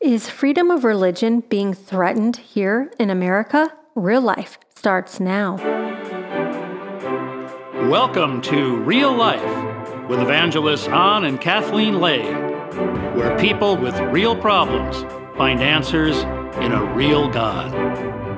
Is freedom of religion being threatened here in America? Real life starts now. Welcome to Real Life with evangelists An and Kathleen Lay, where people with real problems find answers in a real God.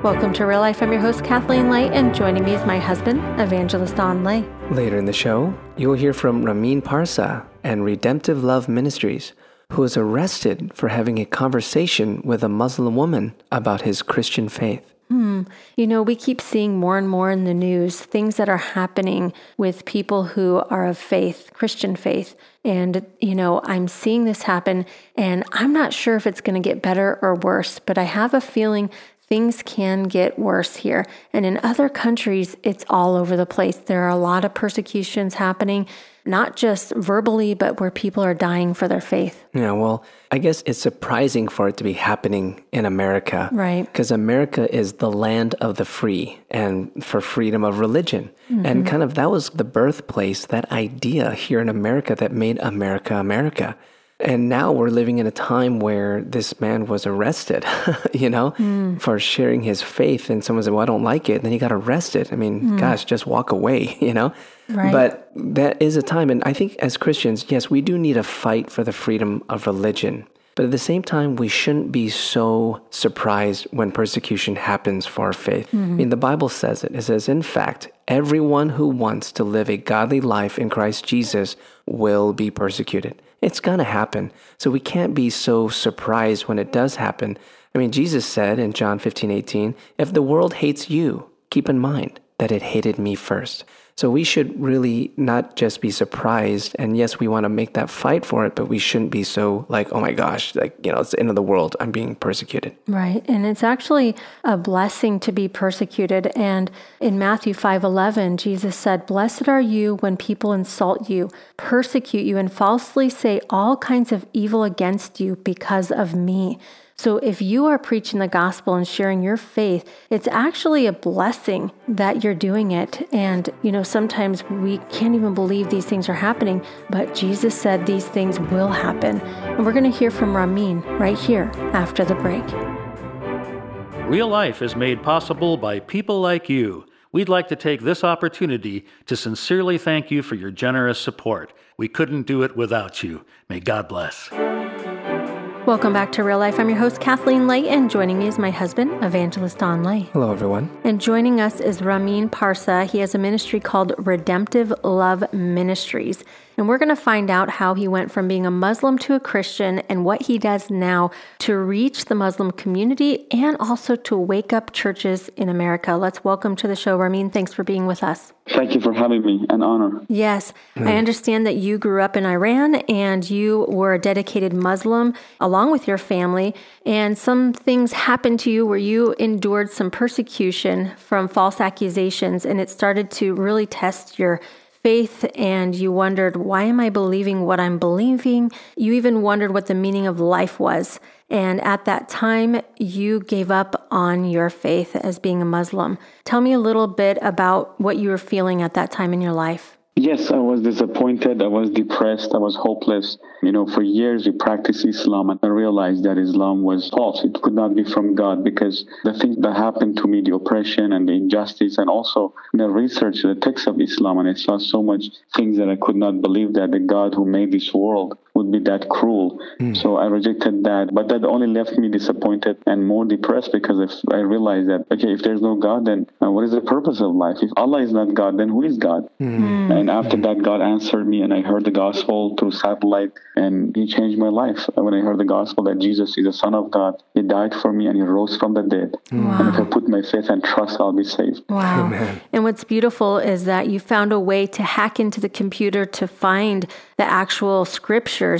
Welcome to Real Life. I'm your host, Kathleen Lay, and joining me is my husband, Evangelist An Lay. Later in the show, you will hear from Ramin Parsa and Redemptive Love Ministries who was arrested for having a conversation with a Muslim woman about his Christian faith. Hmm. You know, we keep seeing more and more in the news things that are happening with people who are of faith, Christian faith. And, you know, I'm seeing this happen, and I'm not sure if it's going to get better or worse, but I have a feeling things can get worse here. And in other countries, it's all over the place. There are a lot of persecutions happening not just verbally, but where people are dying for their faith. Yeah, well, I guess it's surprising for it to be happening in America. Right. Because America is the land of the free and for freedom of religion. Mm-hmm. And kind of that was the birthplace, that idea here in America that made America America. And now we're living in a time where this man was arrested, you know, mm. for sharing his faith. And someone said, Well, I don't like it. And then he got arrested. I mean, mm. gosh, just walk away, you know? Right. But that is a time. And I think as Christians, yes, we do need a fight for the freedom of religion. But at the same time, we shouldn't be so surprised when persecution happens for our faith. Mm-hmm. I mean, the Bible says it. It says, in fact, everyone who wants to live a godly life in Christ Jesus will be persecuted. It's going to happen. So we can't be so surprised when it does happen. I mean, Jesus said in John 15, 18, if the world hates you, keep in mind that it hated me first. So we should really not just be surprised. And yes, we want to make that fight for it, but we shouldn't be so like, oh my gosh, like, you know, it's the end of the world. I'm being persecuted. Right. And it's actually a blessing to be persecuted. And in Matthew 5 11, Jesus said, Blessed are you when people insult you, persecute you, and falsely say all kinds of evil against you because of me. So if you are preaching the gospel and sharing your faith, it's actually a blessing that you're doing it. And, you know, sometimes we can't even believe these things are happening, but Jesus said these things will happen. And we're going to hear from Ramin right here after the break. Real life is made possible by people like you. We'd like to take this opportunity to sincerely thank you for your generous support. We couldn't do it without you. May God bless. Welcome back to Real Life. I'm your host, Kathleen Lay, and joining me is my husband, Evangelist An Lay. Hello, everyone. And joining us is Ramin Parsa. He has a ministry called Redemptive Love Ministries. And we're going to find out how he went from being a Muslim to a Christian and what he does now to reach the Muslim community and also to wake up churches in America. Let's welcome to the show, Ramin. Thanks for being with us. Thank you for having me. An honor. Yes. Mm. I understand that you grew up in Iran and you were a dedicated Muslim along with your family. And some things happened to you where you endured some persecution from false accusations, and it started to really test your faith and you wondered, why am I believing what I'm believing? You even wondered what the meaning of life was. And at that time, you gave up on your faith as being a Muslim. Tell me a little bit about what you were feeling at that time in your life. Yes, I was disappointed. I was depressed. I was hopeless. You know, for years we practiced Islam and I realized that Islam was false. It could not be from God because the things that happened to me, the oppression and the injustice, and also the research, the text of Islam, and I saw so much things that I could not believe that the God who made this world would be that cruel. Mm. So I rejected that. But that only left me disappointed and more depressed because if I realized that, okay, if there's no God, then uh, what is the purpose of life? If Allah is not God, then who is God? Mm. And after that, God answered me and I heard the gospel through satellite and He changed my life. When I heard the gospel that Jesus is the Son of God, He died for me and He rose from the dead. Wow. And if I put my faith and trust, I'll be saved. Wow. Amen. And what's beautiful is that you found a way to hack into the computer to find the actual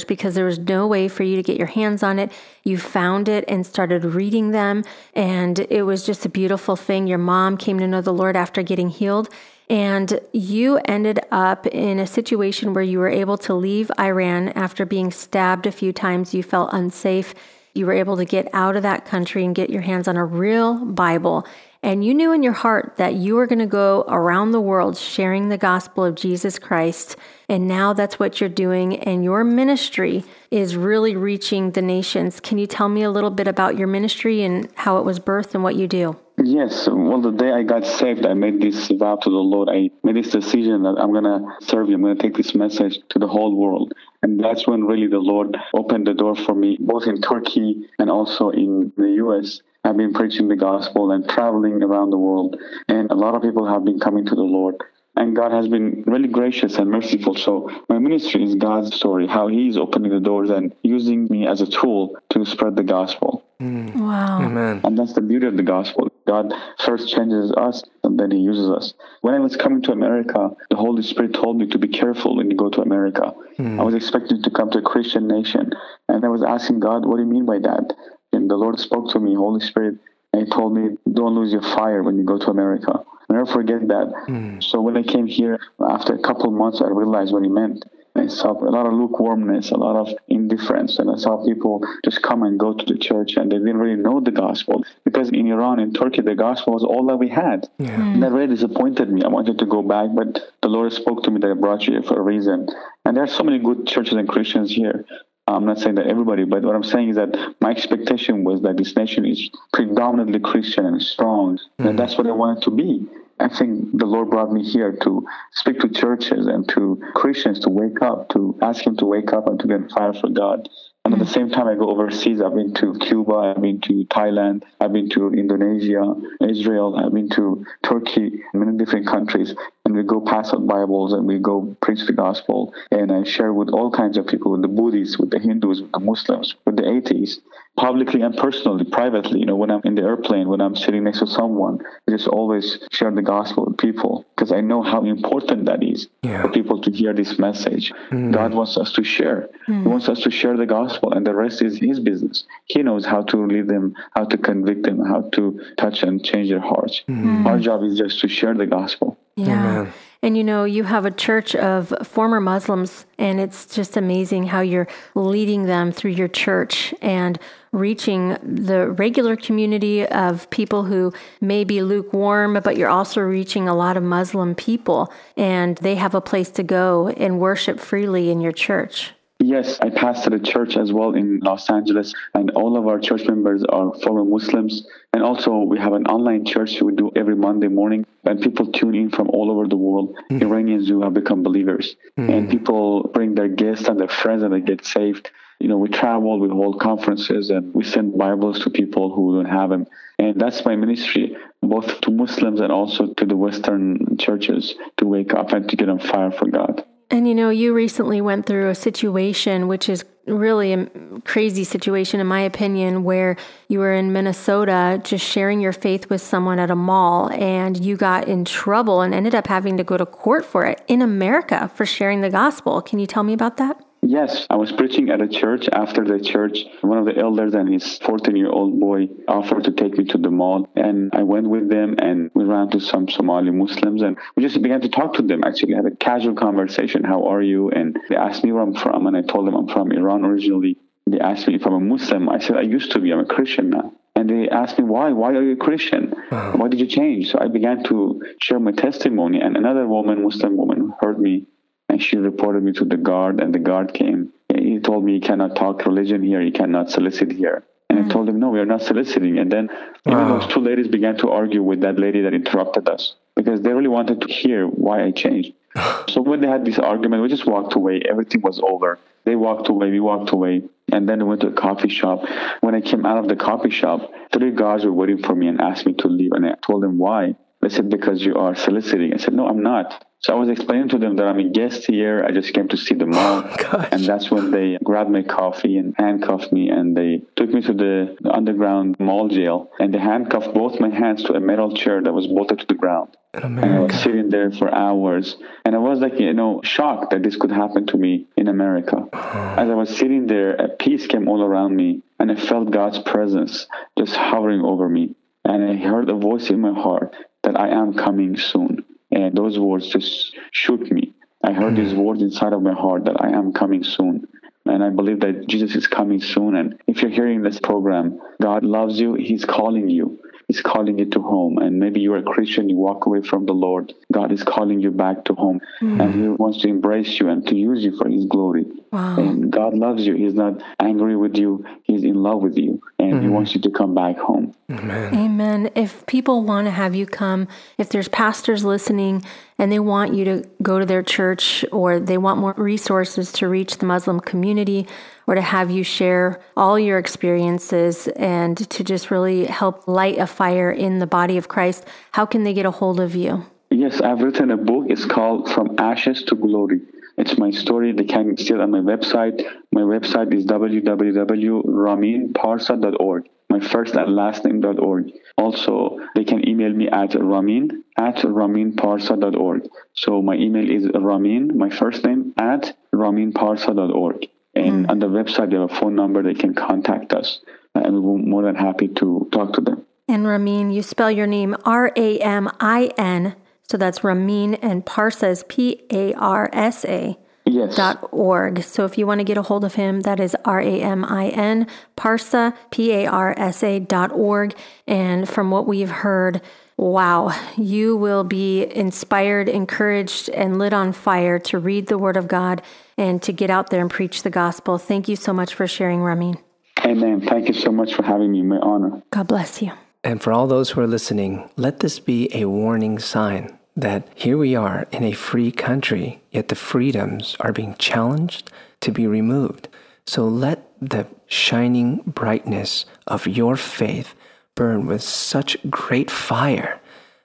because there was no way for you to get your hands on it. You found it and started reading them. And it was just a beautiful thing. Your mom came to know the Lord after getting healed. And you ended up in a situation where you were able to leave Iran after being stabbed a few times. You felt unsafe. You were able to get out of that country and get your hands on a real Bible and you knew in your heart that you were going to go around the world sharing the gospel of Jesus Christ. And now that's what you're doing, and your ministry is really reaching the nations. Can you tell me a little bit about your ministry and how it was birthed and what you do? Yes. Well, the day I got saved, I made this vow to the Lord. I made this decision that I'm going to serve you. I'm going to take this message to the whole world. And that's when really the Lord opened the door for me, both in Turkey and also in the U.S. I've been preaching the gospel and traveling around the world. And a lot of people have been coming to the Lord. And God has been really gracious and merciful. So my ministry is God's story, how He's opening the doors and using me as a tool to spread the gospel. Mm. Wow. Amen. And that's the beauty of the gospel. God first changes us and then He uses us. When I was coming to America, the Holy Spirit told me to be careful when you go to America. Mm. I was expecting to come to a Christian nation. And I was asking God, what do you mean by that? And the Lord spoke to me, Holy Spirit, and He told me, don't lose your fire when you go to America. I'll never forget that. Mm. So when I came here, after a couple of months, I realized what He meant. I saw a lot of lukewarmness, a lot of indifference, and I saw people just come and go to the church and they didn't really know the gospel. Because in Iran, in Turkey, the gospel was all that we had. Yeah. Mm. And that really disappointed me. I wanted to go back, but the Lord spoke to me that I brought you here for a reason. And there are so many good churches and Christians here. I'm not saying that everybody, but what I'm saying is that my expectation was that this nation is predominantly Christian and strong, mm. and that's what I wanted to be. I think the Lord brought me here to speak to churches and to Christians to wake up, to ask Him to wake up and to get fire for God. At the same time, I go overseas. I've been to Cuba, I've been to Thailand, I've been to Indonesia, Israel, I've been to Turkey, many different countries. And we go pass out Bibles and we go preach the gospel. And I share with all kinds of people, with the Buddhists, with the Hindus, with the Muslims, with the atheists, publicly and personally, privately. You know, when I'm in the airplane, when I'm sitting next to someone, I just always share the gospel with people because I know how important that is yeah. for people to hear this message. Mm. God wants us to share. Mm. He wants us to share the gospel, and the rest is His business. He knows how to lead them, how to convict them, how to touch and change their hearts. Mm. Our job is just to share the gospel. Yeah. Amen. And you know, you have a church of former Muslims, and it's just amazing how you're leading them through your church and reaching the regular community of people who may be lukewarm, but you're also reaching a lot of Muslim people, and they have a place to go and worship freely in your church. Yes, I pastor a church as well in Los Angeles, and all of our church members are former Muslims. And also, we have an online church we do every Monday morning, and people tune in from all over the world. Mm. Iranians who have become believers, mm. and people bring their guests and their friends, and they get saved. You know, we travel, we hold conferences, and we send Bibles to people who don't have them. And that's my ministry, both to Muslims and also to the Western churches, to wake up and to get on fire for God. And you know, you recently went through a situation which is really a crazy situation, in my opinion, where you were in Minnesota just sharing your faith with someone at a mall and you got in trouble and ended up having to go to court for it in America for sharing the gospel. Can you tell me about that? Yes, I was preaching at a church. After the church, one of the elders and his 14 year old boy offered to take me to the mall. And I went with them and we ran to some Somali Muslims and we just began to talk to them. Actually, I had a casual conversation. How are you? And they asked me where I'm from. And I told them I'm from Iran originally. They asked me if I'm a Muslim. I said, I used to be. I'm a Christian now. And they asked me, why? Why are you a Christian? Uh-huh. Why did you change? So I began to share my testimony. And another woman, Muslim woman, heard me and she reported me to the guard and the guard came he told me you cannot talk religion here you cannot solicit here and mm. I told him, no, we are not soliciting. And then wow. those two ladies began to argue with that lady that interrupted us because they really wanted to hear why I changed. so when they had this argument, we just walked away. Everything was over. They walked away, we walked away. And then we went to a coffee shop. When I came out of the coffee shop, three guards were waiting for me and asked me to leave. And I told them why. They said, because you are soliciting. I said, no, I'm not. So I was explaining to them that I'm a guest here. I just came to see the mall. Oh, and that's when they grabbed my coffee and handcuffed me and they took me to the underground mall jail and they handcuffed both my hands to a metal chair that was bolted to the ground. And I was sitting there for hours. And I was like, you know, shocked that this could happen to me in America. As I was sitting there, a peace came all around me and I felt God's presence just hovering over me. And I heard a voice in my heart that I am coming soon. And those words just shook me. I heard these words inside of my heart that I am coming soon. And I believe that Jesus is coming soon. And if you're hearing this program, God loves you. He's calling you. He's calling you to home. And maybe you're a Christian, you walk away from the Lord. God is calling you back to home. Mm. And He wants to embrace you and to use you for His glory. Wow. And God loves you. He's not angry with you, He's in love with you. And mm. He wants you to come back home. Amen. Amen. If people want to have you come, if there's pastors listening and they want you to go to their church or they want more resources to reach the Muslim community or to have you share all your experiences and to just really help light a fire in the body of Christ, how can they get a hold of you? Yes, I've written a book. It's called From Ashes to Glory. It's my story. They can see it on my website. My website is www.raminparsa.org. My first and last name.org. Also, they can email me at ramin at raminparsa.org. So my email is ramin, my first name, at raminparsa.org. And mm. on the website, they have a phone number. They can contact us. And we're more than happy to talk to them. And Ramin, you spell your name R A M I N. So that's Ramin and Parsa is P A R S A. Yes. Dot org. So if you want to get a hold of him, that is R A M I N, Parsa, P A R S A dot org. And from what we've heard, wow, you will be inspired, encouraged, and lit on fire to read the Word of God and to get out there and preach the gospel. Thank you so much for sharing, Ramin. Amen. Thank you so much for having me. My honor. God bless you. And for all those who are listening, let this be a warning sign that here we are in a free country, yet the freedoms are being challenged to be removed. So let the shining brightness of your faith burn with such great fire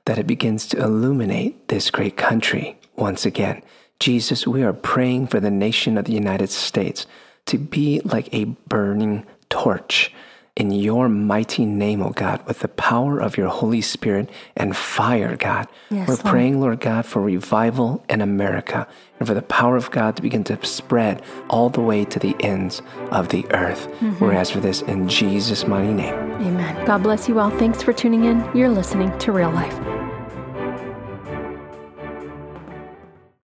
that it begins to illuminate this great country once again. Jesus, we are praying for the nation of the United States to be like a burning torch in your mighty name, O oh God, with the power of your Holy Spirit and fire, God. Yes, We're Lord. praying, Lord God, for revival in America and for the power of God to begin to spread all the way to the ends of the earth. Mm-hmm. We ask for this in Jesus' mighty name. Amen. God bless you all. Thanks for tuning in. You're listening to Real Life.